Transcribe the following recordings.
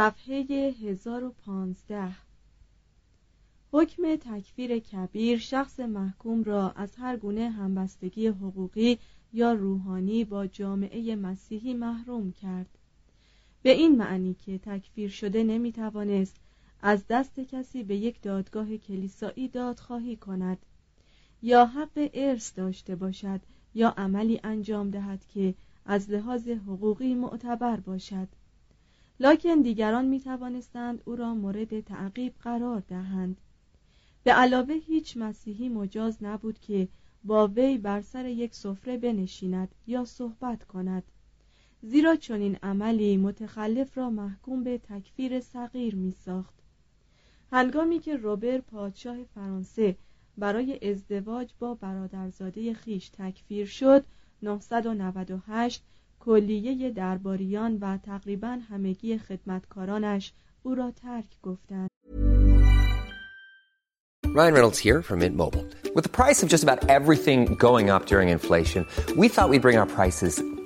صفحه 1015 حکم تکفیر کبیر شخص محکوم را از هر گونه همبستگی حقوقی یا روحانی با جامعه مسیحی محروم کرد. به این معنی که تکفیر شده نمی‌توانست از دست کسی به یک دادگاه کلیسایی دادخواهی کند یا حق ارث داشته باشد یا عملی انجام دهد که از لحاظ حقوقی معتبر باشد. لکن دیگران می توانستند او را مورد تعقیب قرار دهند. به علاوه هیچ مسیحی مجاز نبود که با وی بر سر یک سفره بنشیند یا صحبت کند. زیرا چنین عملی متخلف را محکوم به تکفیر صغیر می ساخت هنگامی که روبر پادشاه فرانسه برای ازدواج با برادرزاده خیش تکفیر شد 998 کلیه درباریان و تقریبا همگی خدمتکارانش او را ترک گفتند Ryan Reynolds here from Mint Mobile. With the price of just about everything going up during inflation, we thought we'd bring our prices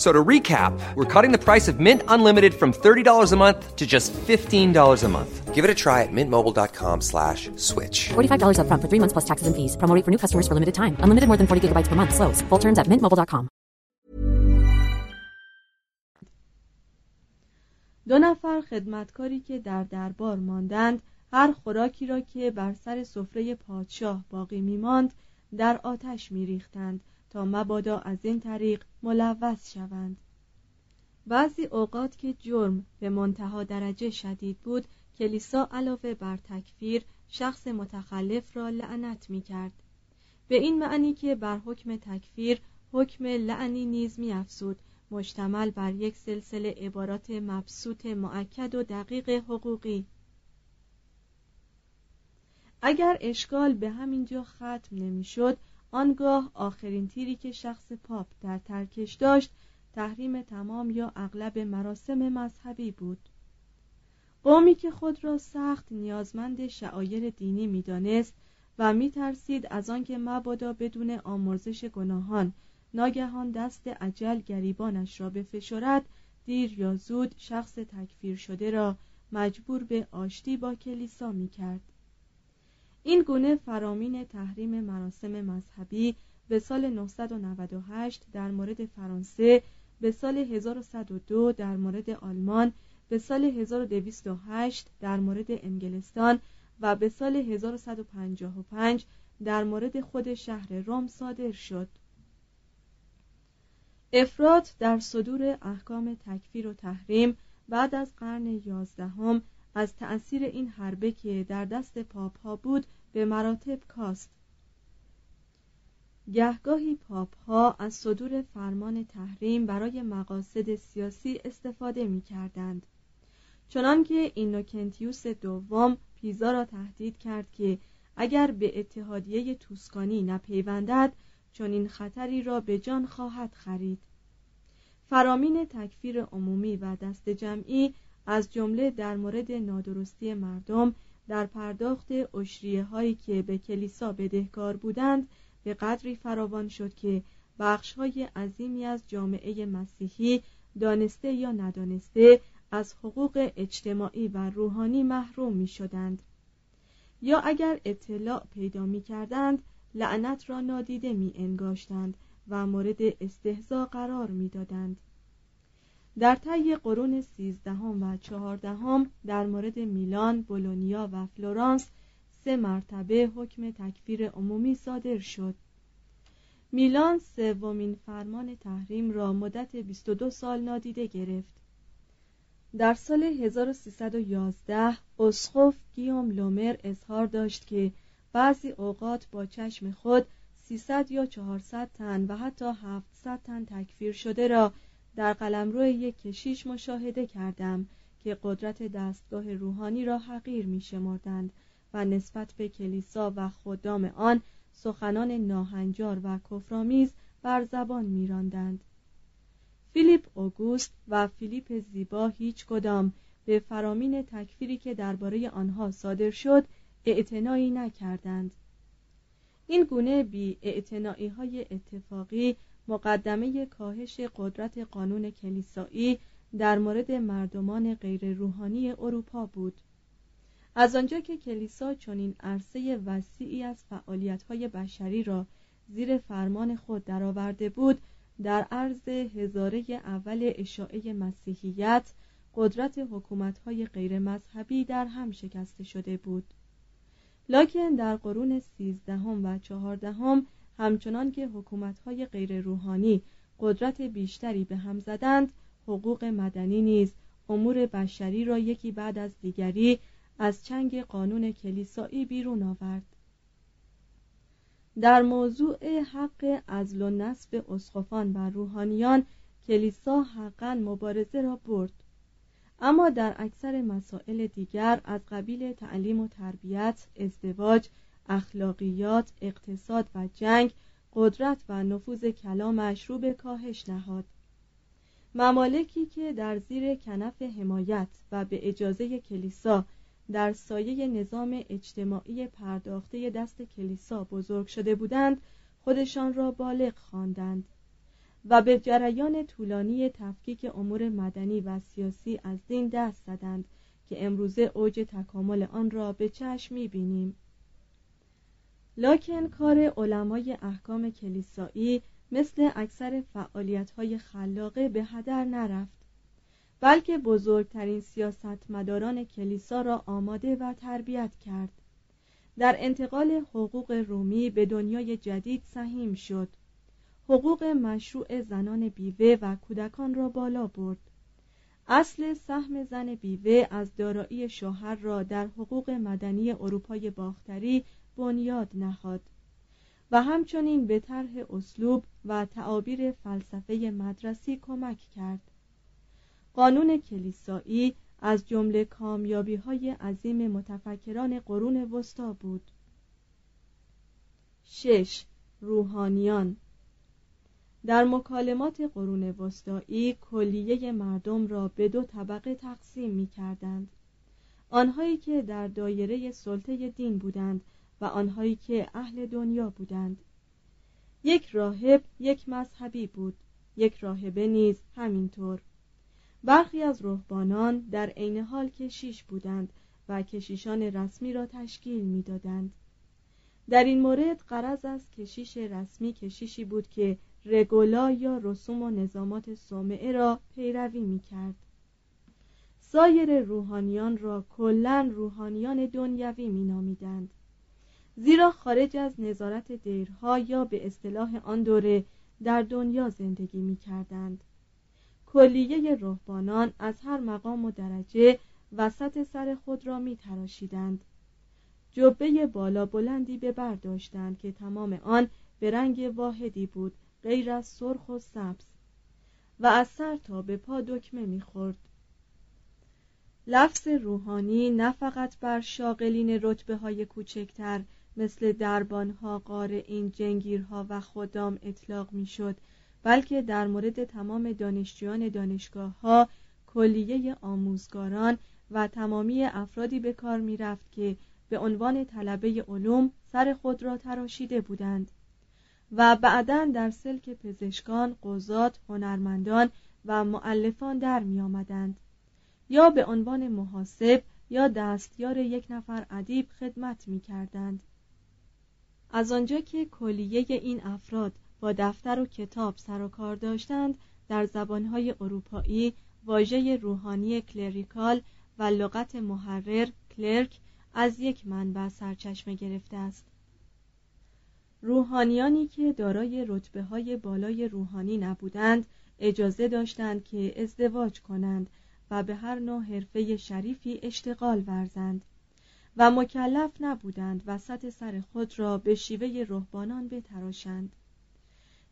So to recap, we're cutting the price of Mint Unlimited from $30 a month to just $15 a month. Give it a try at mintmobile.com slash switch. $45 upfront for three months plus taxes and fees. Promo rate for new customers for limited time. Unlimited more than 40 gigabytes per month. Slows. Full terms at mintmobile.com. دو نفر خدمتکاری که در دربار ماندند هر خوراکی را که بر سر سفره پادشاه باقی میماند در آتش میریختند تا مبادا از این طریق ملوث شوند. بعضی اوقات که جرم به منتها درجه شدید بود کلیسا علاوه بر تکفیر شخص متخلف را لعنت می کرد به این معنی که بر حکم تکفیر حکم لعنی نیز می افزود مشتمل بر یک سلسله عبارات مبسوط معکد و دقیق حقوقی. اگر اشکال به همین جا ختم نمی‌شد آنگاه آخرین تیری که شخص پاپ در ترکش داشت تحریم تمام یا اغلب مراسم مذهبی بود قومی که خود را سخت نیازمند شعایر دینی می‌دانست و میترسید از آنکه مبادا بدون آمرزش گناهان ناگهان دست عجل گریبانش را بفشارد دیر یا زود شخص تکفیر شده را مجبور به آشتی با کلیسا می کرد. این گونه فرامین تحریم مراسم مذهبی به سال 998 در مورد فرانسه به سال 1102 در مورد آلمان به سال 1208 در مورد انگلستان و به سال 1155 در مورد خود شهر روم صادر شد. افراد در صدور احکام تکفیر و تحریم بعد از قرن یازدهم از تأثیر این حربه که در دست پاپ ها بود به مراتب کاست. گهگاهی پاپ ها از صدور فرمان تحریم برای مقاصد سیاسی استفاده می کردند چنانکه اینوکنتیوس دوم پیزا را تهدید کرد که اگر به اتحادیه توسکانی نپیوندد چون این خطری را به جان خواهد خرید. فرامین تکفیر عمومی و دست جمعی از جمله در مورد نادرستی مردم در پرداخت اشریه هایی که به کلیسا بدهکار بودند به قدری فراوان شد که بخش های عظیمی از جامعه مسیحی دانسته یا ندانسته از حقوق اجتماعی و روحانی محروم می شدند یا اگر اطلاع پیدا می کردند لعنت را نادیده می انگاشتند و مورد استهزا قرار می دادند. در طی قرون سیزدهم و چهاردهم در مورد میلان، بولونیا و فلورانس سه مرتبه حکم تکفیر عمومی صادر شد. میلان سومین فرمان تحریم را مدت 22 سال نادیده گرفت. در سال 1311 اسقف گیوم لومر اظهار داشت که بعضی اوقات با چشم خود 300 یا 400 تن و حتی 700 تن تکفیر شده را در قلمرو یک کشیش مشاهده کردم که قدرت دستگاه روحانی را حقیر می شمردند و نسبت به کلیسا و خدام آن سخنان ناهنجار و کفرآمیز بر زبان میراندند فیلیپ اوگوست و فیلیپ زیبا هیچ کدام به فرامین تکفیری که درباره آنها صادر شد اعتنایی نکردند. این گونه بی های اتفاقی مقدمه کاهش قدرت قانون کلیسایی در مورد مردمان غیر روحانی اروپا بود. از آنجا که کلیسا چنین عرصه وسیعی از فعالیت‌های بشری را زیر فرمان خود درآورده بود در عرض هزاره اول اشاعه مسیحیت قدرت حکومت‌های غیر مذهبی در هم شکسته شده بود. لکن در قرون سیزدهم و چهاردهم همچنان که حکومت‌های غیر روحانی قدرت بیشتری به هم زدند حقوق مدنی نیز امور بشری را یکی بعد از دیگری از چنگ قانون کلیسایی بیرون آورد. در موضوع حق ازل و نصب اسقفان و روحانیان کلیسا حقا مبارزه را برد. اما در اکثر مسائل دیگر از قبیل تعلیم و تربیت ازدواج اخلاقیات اقتصاد و جنگ قدرت و نفوذ کلامش رو به کاهش نهاد. ممالکی که در زیر کنف حمایت و به اجازه کلیسا در سایه نظام اجتماعی پرداخته دست کلیسا بزرگ شده بودند خودشان را بالغ خواندند و به جریان طولانی تفکیک امور مدنی و سیاسی از دین دست زدند که امروزه اوج تکامل آن را به چشم می‌بینیم. لاکن کار علمای احکام کلیسایی مثل اکثر فعالیت‌های خلاقه به هدر نرفت بلکه بزرگترین سیاستمداران کلیسا را آماده و تربیت کرد. در انتقال حقوق رومی به دنیای جدید سهیم شد. حقوق مشروع زنان بیوه و کودکان را بالا برد. اصل سهم زن بیوه از دارایی شوهر را در حقوق مدنی اروپای باختری بنیاد نهاد و همچنین به طرح اسلوب و تعابیر فلسفه مدرسی کمک کرد. قانون کلیسایی از جمله کامیابی های عظیم متفکران قرون وسطا بود. 6. روحانیان در مکالمات قرون وسطایی کلیه مردم را به دو طبقه تقسیم می کردند آنهایی که در دایره سلطه دین بودند و آنهایی که اهل دنیا بودند. یک راهب یک مذهبی بود. یک راهبه نیز همینطور. برخی از رهبانان در عین حال کشیش بودند و کشیشان رسمی را تشکیل می‌دادند. در این مورد قرض از کشیش رسمی کشیشی بود که رگولا یا رسوم و نظامات صومعه را پیروی می کرد سایر روحانیان را کلا روحانیان دنیوی مینامیدند. زیرا خارج از نظارت دیرها یا به اصطلاح آن دوره در دنیا زندگی می کردند. کلیه رهبانان از هر مقام و درجه وسط سر خود را می تراشیدند. جبه بالا بلندی به برداشتند که تمام آن به رنگ واحدی بود غیر از سرخ و سبز و از سر تا به پا دکمه می‌خورد لفظ روحانی نه فقط بر شاغلین رتبه های کوچکتر مثل دربانها قارئین جنگیرها و خدام اطلاق می‌شد بلکه در مورد تمام دانشجویان دانشگاه ها کلیه آموزگاران و تمامی افرادی به کار می رفت که به عنوان طلبه علوم سر خود را تراشیده بودند و بعدا در سلک پزشکان، قضات، هنرمندان و معلفان در می آمدند. یا به عنوان محاسب یا دستیار یک نفر ادیب خدمت می کردند. از آنجا که کلیه این افراد با دفتر و کتاب سر و کار داشتند در زبانهای اروپایی واژه روحانی کلریکال و لغت محرر کلرک از یک منبع سرچشمه گرفته است. روحانیانی که دارای رتبه های بالای روحانی نبودند اجازه داشتند که ازدواج کنند و به هر نوع حرفه شریفی اشتغال ورزند. و مکلف نبودند وسط سر خود را به شیوه رهبانان بتراشند.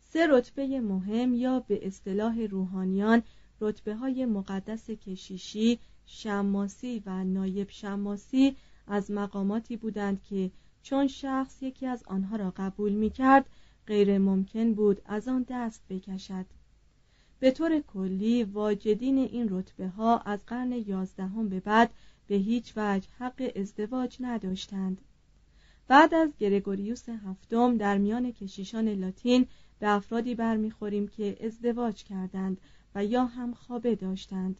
سه رتبه مهم یا به اصطلاح روحانیان رتبه های مقدس کشیشی، شماسی و نایب شماسی از مقاماتی بودند که چون شخص یکی از آنها را قبول می کرد غیر ممکن بود از آن دست بکشد. به طور کلی واجدین این رتبه ها از قرن یازدهم به بعد به هیچ وجه حق ازدواج نداشتند بعد از گرگوریوس هفتم در میان کشیشان لاتین به افرادی برمیخوریم که ازدواج کردند و یا هم خوابه داشتند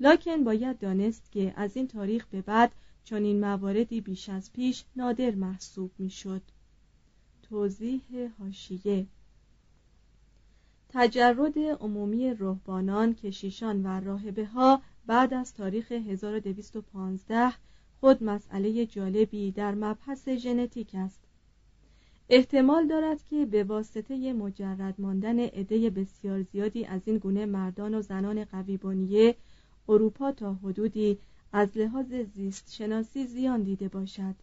لاکن باید دانست که از این تاریخ به بعد چون این مواردی بیش از پیش نادر محسوب می‌شد. توضیح هاشیه تجرد عمومی رهبانان، کشیشان و راهبه ها بعد از تاریخ 1215 خود مسئله جالبی در مبحث ژنتیک است. احتمال دارد که به واسطه مجرد ماندن عده بسیار زیادی از این گونه مردان و زنان قویبانیه اروپا تا حدودی از لحاظ زیست شناسی زیان دیده باشد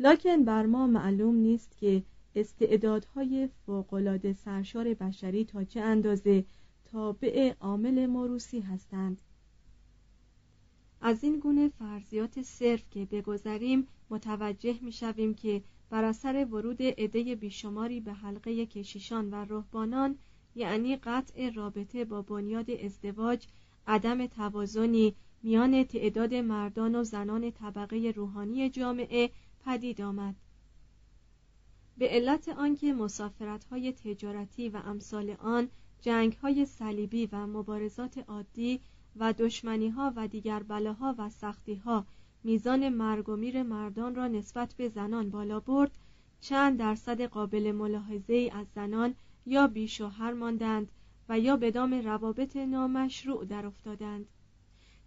لکن بر ما معلوم نیست که استعدادهای فوقالعاده سرشار بشری تا چه اندازه تابع عامل موروسی هستند از این گونه فرضیات صرف که بگذریم متوجه می‌شویم که بر اثر ورود عده بیشماری به حلقه کشیشان و رهبانان یعنی قطع رابطه با بنیاد ازدواج عدم توازنی میان تعداد مردان و زنان طبقه روحانی جامعه پدید آمد. به علت آنکه های تجارتی و امثال آن های صلیبی و مبارزات عادی و ها و دیگر بلاها و ها میزان مرگ و میر مردان را نسبت به زنان بالا برد. چند درصد قابل ملاحظه ای از زنان یا بیشوهر ماندند و یا به دام روابط نامشروع در افتادند.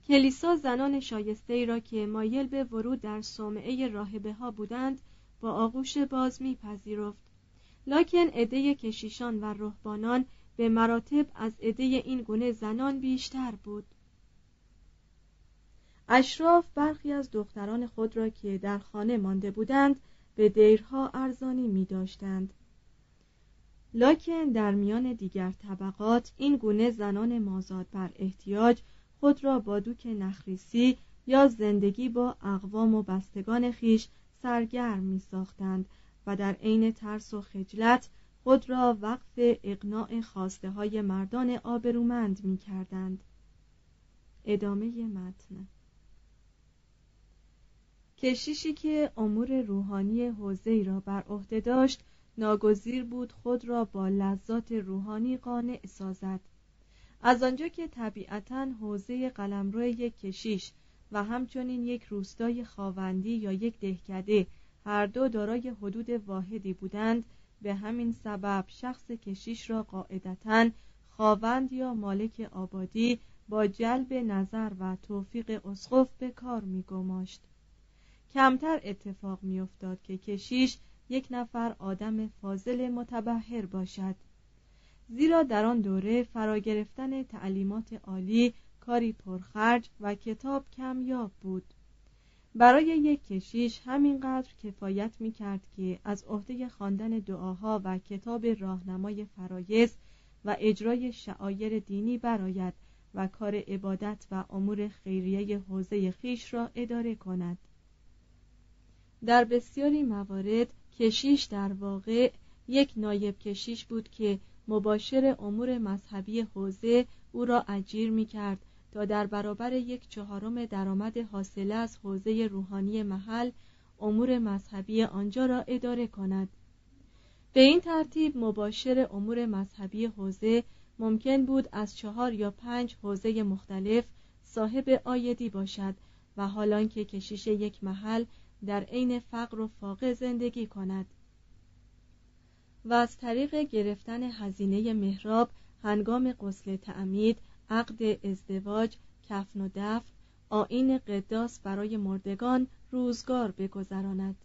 کلیسا زنان شایسته ای را که مایل به ورود در صومعه راهبه ها بودند با آغوش باز میپذیرفت. لکن عده کشیشان و رهبانان به مراتب از عده این گونه زنان بیشتر بود. اشراف برخی از دختران خود را که در خانه مانده بودند به دیرها ارزانی می داشتند. لکن در میان دیگر طبقات این گونه زنان مازاد بر احتیاج خود را با دوک نخریسی یا زندگی با اقوام و بستگان خیش سرگرم می ساختند و در عین ترس و خجلت خود را وقف اقناع خواسته های مردان آبرومند می کردند. ادامه متن کشیشی که امور روحانی حوزه را بر عهده داشت ناگزیر بود خود را با لذات روحانی قانع سازد از آنجا که طبیعتا حوزه قلمرو یک کشیش و همچنین یک روستای خاوندی یا یک دهکده هر دو دارای حدود واحدی بودند به همین سبب شخص کشیش را قاعدتا خاوند یا مالک آبادی با جلب نظر و توفیق اسقف به کار می گماشت. کمتر اتفاق می افتاد که کشیش یک نفر آدم فاضل متبهر باشد. زیرا در آن دوره فرا گرفتن تعلیمات عالی کاری پرخرج و کتاب کمیاب بود. برای یک کشیش همینقدر کفایت می کرد که از عهده خواندن دعاها و کتاب راهنمای فرایز و اجرای شعایر دینی براید و کار عبادت و امور خیریه حوزه خیش را اداره کند. در بسیاری موارد کشیش در واقع یک نایب کشیش بود که مباشر امور مذهبی حوزه او را اجیر می کرد تا در برابر یک چهارم درآمد حاصله از حوزه روحانی محل امور مذهبی آنجا را اداره کند. به این ترتیب مباشر امور مذهبی حوزه ممکن بود از چهار یا پنج حوزه مختلف صاحب آیدی باشد و حالان که کشیش یک محل در عین فقر و فاقه زندگی کند. و از طریق گرفتن هزینه محراب هنگام غسل تعمید عقد ازدواج کفن و دفن آین قداس برای مردگان روزگار بگذراند.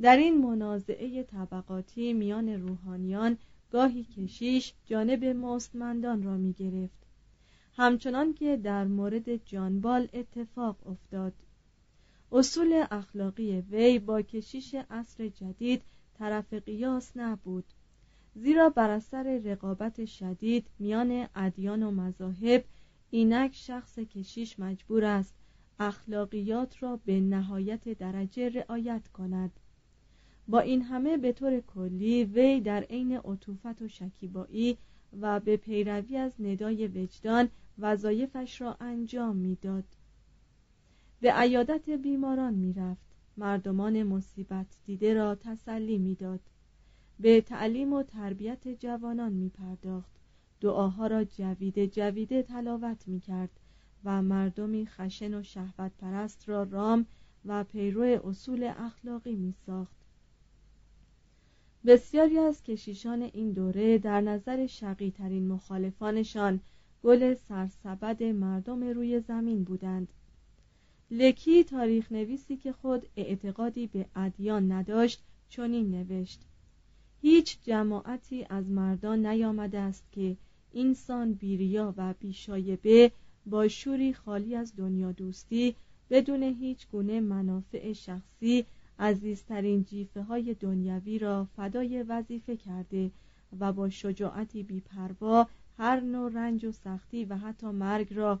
در این منازعه طبقاتی میان روحانیان گاهی کشیش جانب مستمندان را می گرفت همچنان که در مورد جانبال اتفاق افتاد. اصول اخلاقی وی با کشیش عصر جدید طرف قیاس نبود. زیرا بر اثر رقابت شدید میان ادیان و مذاهب اینک شخص کشیش مجبور است اخلاقیات را به نهایت درجه رعایت کند. با این همه به طور کلی وی در عین عطوفت و شکیبایی و به پیروی از ندای وجدان وظایفش را انجام می‌داد. به عیادت بیماران می‌رفت. مردمان مصیبت دیده را تسلی می‌داد. به تعلیم و تربیت جوانان می پرداخت دعاها را جویده جویده تلاوت می کرد و مردمی خشن و شهوت پرست را رام و پیرو اصول اخلاقی می ساخت بسیاری از کشیشان این دوره در نظر شقی ترین مخالفانشان گل سرسبد مردم روی زمین بودند. لکی تاریخ نویسی که خود اعتقادی به ادیان نداشت چنین نوشت. هیچ جماعتی از مردان نیامده است که اینسان بیریا و بیشایبه با شوری خالی از دنیا دوستی بدون هیچ گونه منافع شخصی عزیزترین جیفه های دنیوی را فدای وظیفه کرده و با شجاعتی بیپروا هر نوع رنج و سختی و حتی مرگ را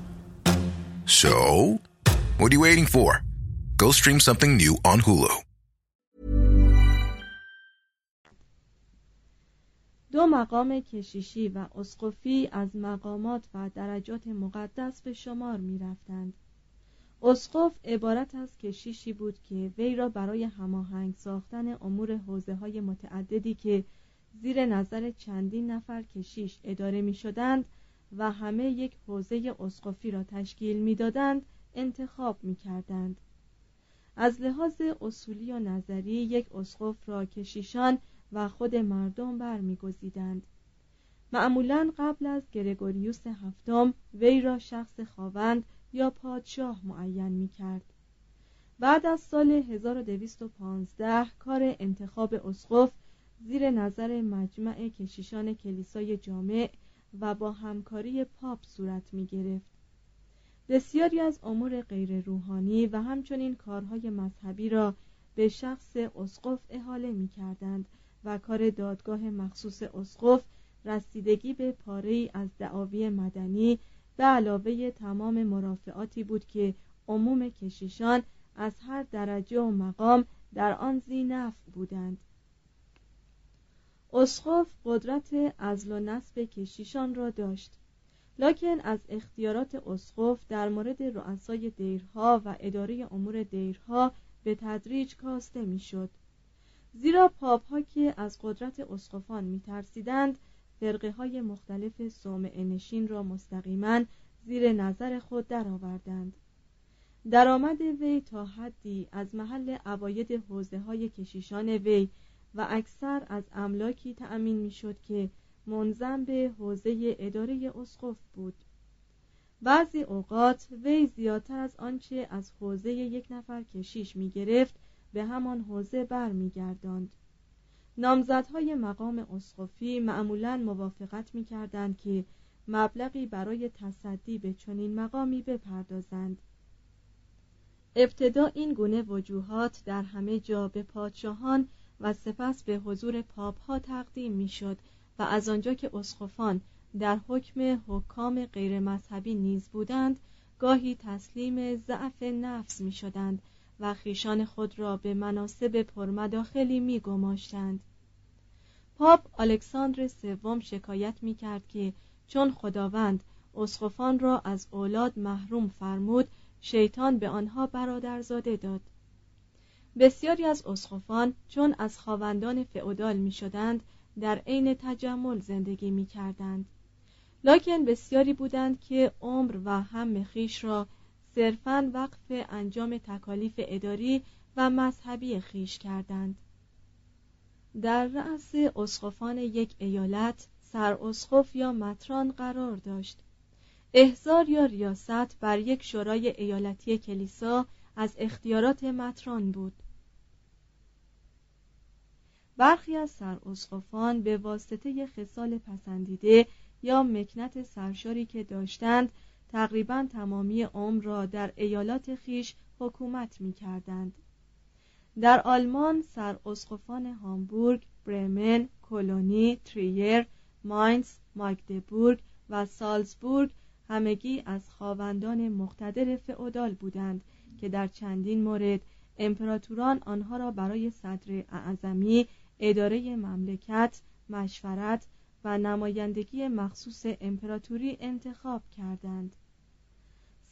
So, what are you waiting for? Go stream something new on Hulu. دو مقام کشیشی و اسقفی از مقامات و درجات مقدس به شمار می رفتند. اسقف عبارت از کشیشی بود که وی را برای هماهنگ ساختن امور حوزه های متعددی که زیر نظر چندین نفر کشیش اداره می شدند و همه یک حوزه اسقفی را تشکیل می‌دادند انتخاب می کردند. از لحاظ اصولی و نظری یک اسقف را کشیشان و خود مردم برمیگزیدند معمولا قبل از گرگوریوس هفتم وی را شخص خواوند یا پادشاه معین می کرد بعد از سال 1215 کار انتخاب اسقف زیر نظر مجمع کشیشان کلیسای جامع و با همکاری پاپ صورت می گرفت. بسیاری از امور غیر روحانی و همچنین کارهای مذهبی را به شخص اسقف احاله می کردند و کار دادگاه مخصوص اسقف رسیدگی به پاره از دعاوی مدنی به علاوه تمام مرافعاتی بود که عموم کشیشان از هر درجه و مقام در آن زینف بودند. اسقف قدرت ازل و نصب کشیشان را داشت. لاکن از اختیارات اسقف در مورد رؤسای دیرها و اداره امور دیرها به تدریج کاسته می‌شد. زیرا پاپ ها که از قدرت اسقفان میترسیدند فرقه های مختلف صومعه نشین را مستقیما زیر نظر خود درآوردند. درآمد وی تا حدی از محل عواید حوزه های کشیشان وی و اکثر از املاکی تأمین می‌شد که منظم به حوزه اداره اسقف بود. بعضی اوقات وی زیادتر از آنچه از حوزه یک نفر کشیش می گرفت به همان حوزه برمیگرداند. نامزدهای مقام اسقفی معمولا موافقت می کردند که مبلغی برای تصدی به چنین مقامی بپردازند. ابتدا این گونه وجوهات در همه جا به پادشاهان و سپس به حضور پاپ ها تقدیم می شد و از آنجا که اسقفان در حکم حکام غیر مذهبی نیز بودند گاهی تسلیم ضعف نفس می شدند و خیشان خود را به مناسب پرمداخلی می گماشتند. پاپ الکساندر سوم شکایت می کرد که چون خداوند اسقفان را از اولاد محروم فرمود شیطان به آنها برادرزاده داد بسیاری از اسقفان چون از خواندان فئودال می شدند در عین تجمل زندگی می کردند لکن بسیاری بودند که عمر و هم خیش را صرفا وقف انجام تکالیف اداری و مذهبی خیش کردند. در رأس اسقفان یک ایالت سر اسقف یا متران قرار داشت. احضار یا ریاست بر یک شورای ایالتی کلیسا از اختیارات متران بود برخی از سراسقفان به واسطه خصال پسندیده یا مکنت سرشاری که داشتند تقریبا تمامی عمر را در ایالات خیش حکومت می کردند. در آلمان سراسقفان هامبورگ، برمن، کلونی، تریر، ماینز، ماگدبورگ و سالزبورگ همگی از خواوندان مقتدر فئودال بودند که در چندین مورد امپراتوران آنها را برای صدر اعظمی اداره مملکت مشورت و نمایندگی مخصوص امپراتوری انتخاب کردند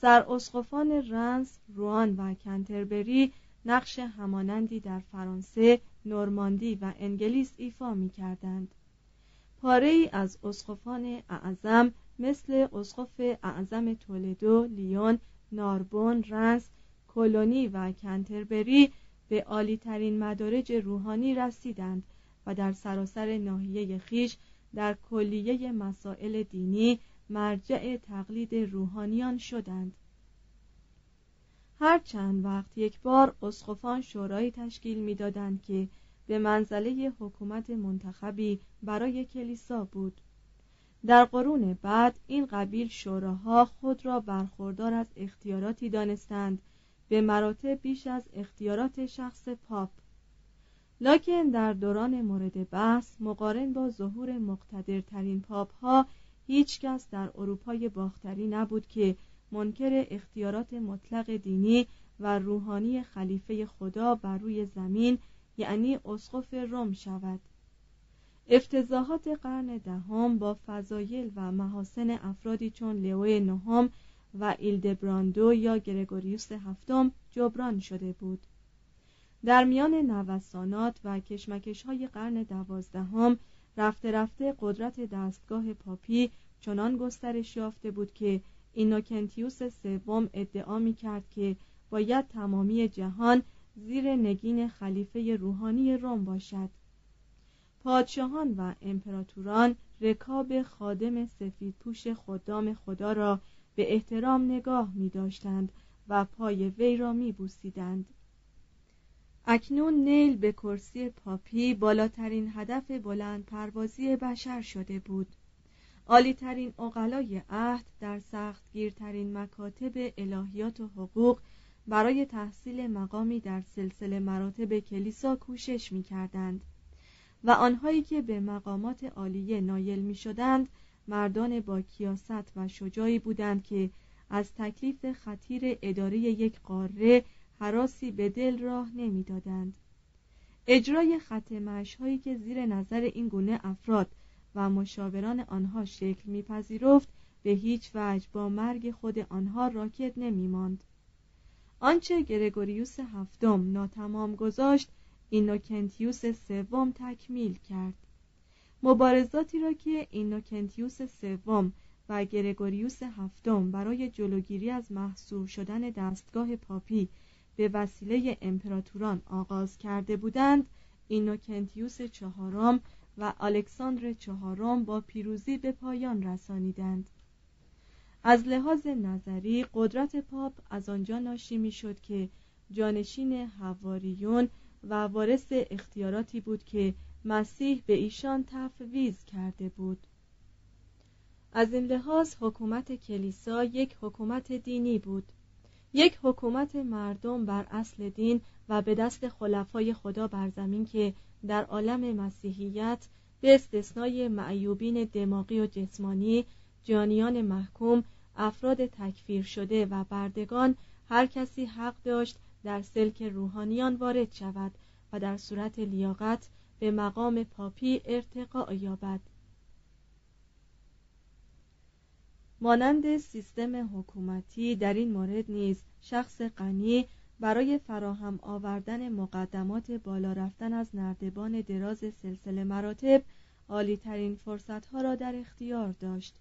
سر اسقفان رنس، روان و کنتربری نقش همانندی در فرانسه، نورماندی و انگلیس ایفا می کردند. پاره ای از اسقفان اعظم مثل اسقف اعظم تولدو، لیون، ناربون، رنس، کلونی و کنتربری به عالیترین مدارج روحانی رسیدند و در سراسر ناحیه خیش در کلیه مسائل دینی مرجع تقلید روحانیان شدند. هر چند وقت یک بار اسقفان شورایی تشکیل می‌دادند که به منزله حکومت منتخبی برای کلیسا بود. در قرون بعد این قبیل شوراها خود را برخوردار از اختیاراتی دانستند به مراتب بیش از اختیارات شخص پاپ. لکن در دوران مورد بحث مقارن با ظهور مقتدرترین پاپ ها هیچ کس در اروپای باختری نبود که منکر اختیارات مطلق دینی و روحانی خلیفه خدا بر روی زمین یعنی اسقف روم شود. افتضاحات قرن دهم با فضایل و محاسن افرادی چون لئو نهم و ایلدبراندو یا گرگوریوس هفتم جبران شده بود. در میان نوسانات و کشمکش های قرن دوازدهم رفته رفته قدرت دستگاه پاپی چنان گسترش یافته بود که اینوکنتیوس سوم ادعا می کرد که باید تمامی جهان زیر نگین خلیفه روحانی روم باشد. پادشاهان و امپراتوران رکاب خادم سفید پوش خدام خدا را به احترام نگاه می داشتند و پای وی را می بوسیدند. اکنون نیل به کرسی پاپی بالاترین هدف بلند پروازی بشر شده بود عالیترین اقلای عهد در سختگیرترین مکاتب الهیات و حقوق برای تحصیل مقامی در سلسله مراتب کلیسا کوشش می کردند و آنهایی که به مقامات عالیه نایل می شدند مردان با کیاست و شجاعی بودند که از تکلیف خطیر اداره یک قاره حراسی به دل راه نمی‌دادند. اجرای خط هایی که زیر نظر این گونه افراد و مشاوران آنها شکل میپذیرفت به هیچ وجه با مرگ خود آنها راکد نمی ماند. آنچه گرگوریوس هفتم ناتمام گذاشت اینوکنتیوس سوم تکمیل کرد مبارزاتی را که اینوکنتیوس سوم و گرگوریوس هفتم برای جلوگیری از محصور شدن دستگاه پاپی به وسیله امپراتوران آغاز کرده بودند اینوکنتیوس چهارم و الکساندر چهارم با پیروزی به پایان رسانیدند. از لحاظ نظری قدرت پاپ از آنجا ناشی می‌شد که جانشین حواریون و وارث اختیاراتی بود که مسیح به ایشان تفویض کرده بود. از این لحاظ حکومت کلیسا یک حکومت دینی بود. یک حکومت مردم بر اصل دین و به دست خلفای خدا بر زمین که در عالم مسیحیت به استثنای معیوبین دماغی و جسمانی جانیان محکوم افراد تکفیر شده و بردگان هر کسی حق داشت در سلک روحانیان وارد شود و در صورت لیاقت به مقام پاپی ارتقا یابد. مانند سیستم حکومتی در این مورد نیز شخص غنی برای فراهم آوردن مقدمات بالا رفتن از نردبان دراز سلسله مراتب عالیترین فرصتها را در اختیار داشت.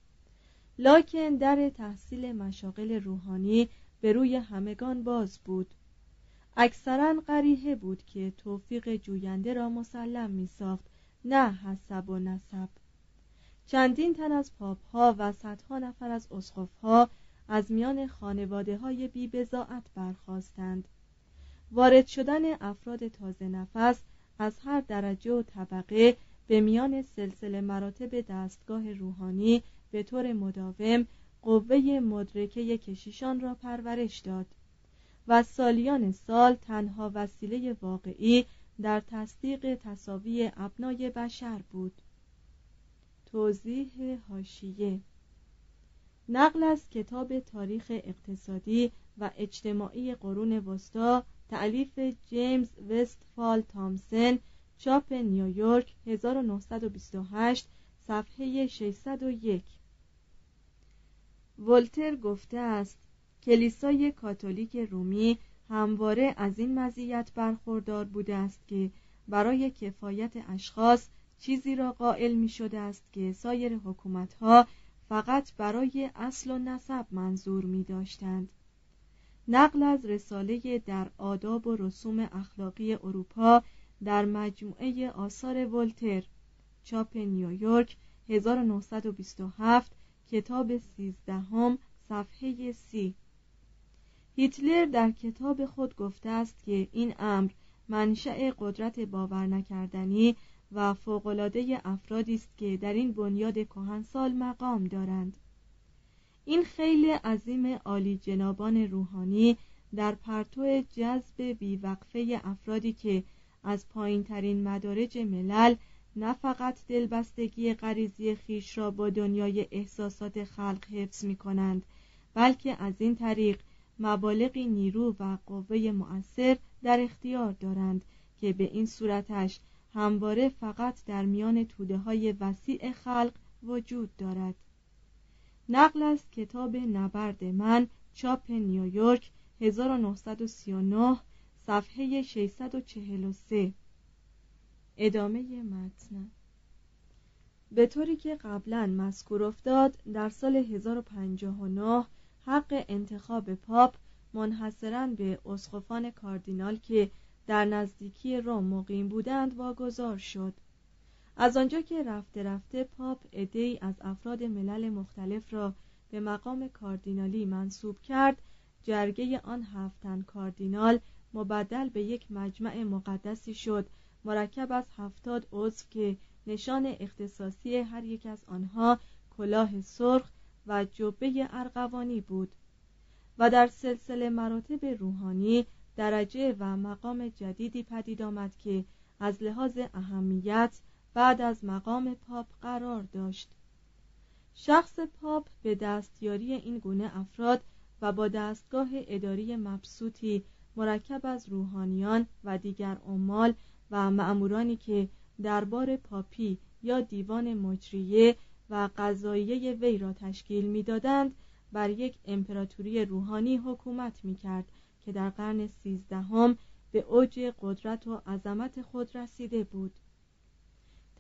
لاکن در تحصیل مشاغل روحانی به روی همگان باز بود. اکثرا قریه بود که توفیق جوینده را مسلم می ساخت نه حسب و نسب. چندین تن از پاپ ها و صدها نفر از اسقف ها از میان خانواده های بی بزاعت برخواستند وارد شدن افراد تازه نفس از هر درجه و طبقه به میان سلسله مراتب دستگاه روحانی به طور مداوم قوه مدرکه کشیشان را پرورش داد. و سالیان سال تنها وسیله واقعی در تصدیق تصاوی ابنای بشر بود. توضیح هاشیه نقل از کتاب تاریخ اقتصادی و اجتماعی قرون وسطا تعلیف جیمز وستفال تامسن چاپ نیویورک 1928 صفحه 601 ولتر گفته است کلیسای کاتولیک رومی همواره از این مزیت برخوردار بوده است که برای کفایت اشخاص چیزی را قائل می شده است که سایر حکومتها فقط برای اصل و نسب منظور می داشتند. نقل از رساله در آداب و رسوم اخلاقی اروپا در مجموعه آثار ولتر چاپ نیویورک 1927 کتاب سیزدهم صفحه سی هیتلر در کتاب خود گفته است که این امر منشأ قدرت باور نکردنی و فوقالعاده افرادی است که در این بنیاد کهنسال مقام دارند. این خیلی عظیم عالی جنابان روحانی در پرتو جذب بیوقفه افرادی که از پایین ترین مدارج ملل نه فقط دلبستگی غریزی خیش را با دنیای احساسات خلق حفظ می کنند بلکه از این طریق مبالغی نیرو و قوه مؤثر در اختیار دارند که به این صورتش همواره فقط در میان توده های وسیع خلق وجود دارد. نقل از کتاب نبرد من چاپ نیویورک 1939 صفحه 643 ادامه متن. به طوری که قبلا مذکور افتاد در سال 1059 حق انتخاب پاپ منحصرا به اسقفان کاردینال که در نزدیکی روم مقیم بودند واگذار شد. از آنجا که رفته رفته پاپ ای از افراد ملل مختلف را به مقام کاردینالی منصوب کرد جرگه آن هفتن کاردینال مبدل به یک مجمع مقدسی شد مرکب از هفتاد عضو که نشان اختصاصی هر یک از آنها کلاه سرخ و جبه ارغوانی بود و در سلسله مراتب روحانی درجه و مقام جدیدی پدید آمد که از لحاظ اهمیت بعد از مقام پاپ قرار داشت. شخص پاپ به دستیاری این گونه افراد و با دستگاه اداری مبسوطی مرکب از روحانیان و دیگر عمال و معمورانی که دربار پاپی یا دیوان مجریه و قضاییه وی را تشکیل می‌دادند بر یک امپراتوری روحانی حکومت می‌کرد که در قرن سیزدهم به اوج قدرت و عظمت خود رسیده بود.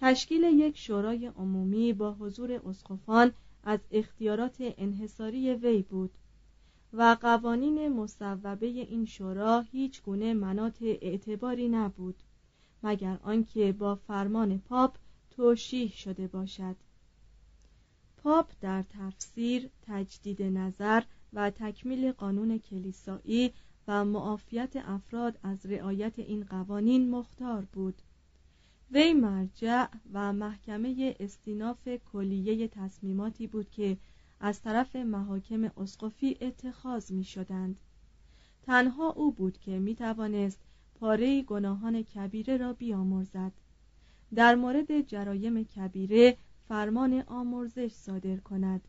تشکیل یک شورای عمومی با حضور اسقفان از اختیارات انحصاری وی بود و قوانین مصوبه این شورا هیچ گونه منات اعتباری نبود مگر آنکه با فرمان پاپ توشیح شده باشد. پاپ در تفسیر تجدید نظر و تکمیل قانون کلیسایی و معافیت افراد از رعایت این قوانین مختار بود وی مرجع و محکمه استیناف کلیه تصمیماتی بود که از طرف محاکم اسقفی اتخاذ می شدند. تنها او بود که می توانست پاره گناهان کبیره را بیامرزد در مورد جرایم کبیره فرمان آمرزش صادر کند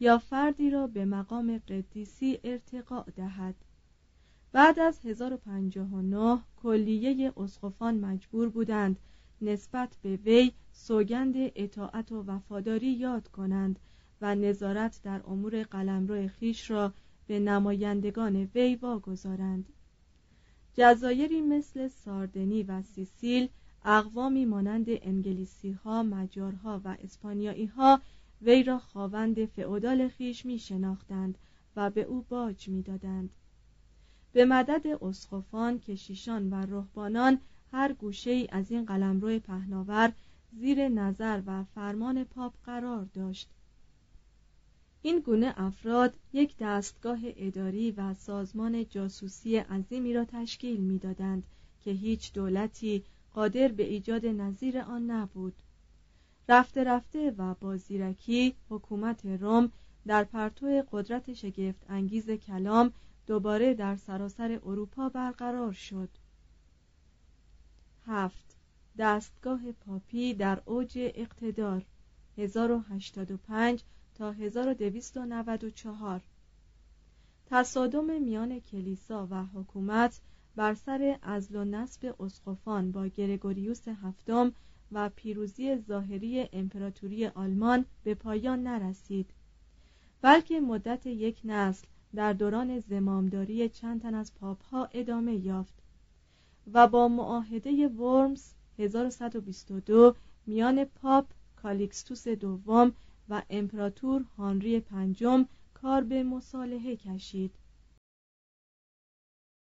یا فردی را به مقام قدیسی ارتقاء دهد. بعد از 1059 کلیه اسقفان مجبور بودند نسبت به وی سوگند اطاعت و وفاداری یاد کنند و نظارت در امور قلمرو خیش را به نمایندگان وی واگذارند. جزایری مثل ساردنی و سیسیل اقوامی مانند انگلیسی ها، مجارها و اسپانیایی ها وی را خواوند فعودال خیش می شناختند و به او باج می دادند. به مدد اسخفان، کشیشان و رهبانان هر گوشه ای از این قلمرو پهناور زیر نظر و فرمان پاپ قرار داشت این گونه افراد یک دستگاه اداری و سازمان جاسوسی عظیمی را تشکیل می‌دادند که هیچ دولتی قادر به ایجاد نظیر آن نبود. رفته رفته و با زیرکی حکومت روم در پرتو قدرت شگفت انگیز کلام دوباره در سراسر اروپا برقرار شد. هفت. دستگاه پاپی در اوج اقتدار 1085 تا 1294 تصادم میان کلیسا و حکومت بر سر ازل و نصب اسقفان با گرگوریوس هفتم و پیروزی ظاهری امپراتوری آلمان به پایان نرسید. بلکه مدت یک نسل در دوران زمامداری چند تن از پاپها ادامه یافت و با معاهده ورمز 1122 میان پاپ کالیکستوس دوم و امپراتور هانری پنجم کار به مصالحه کشید.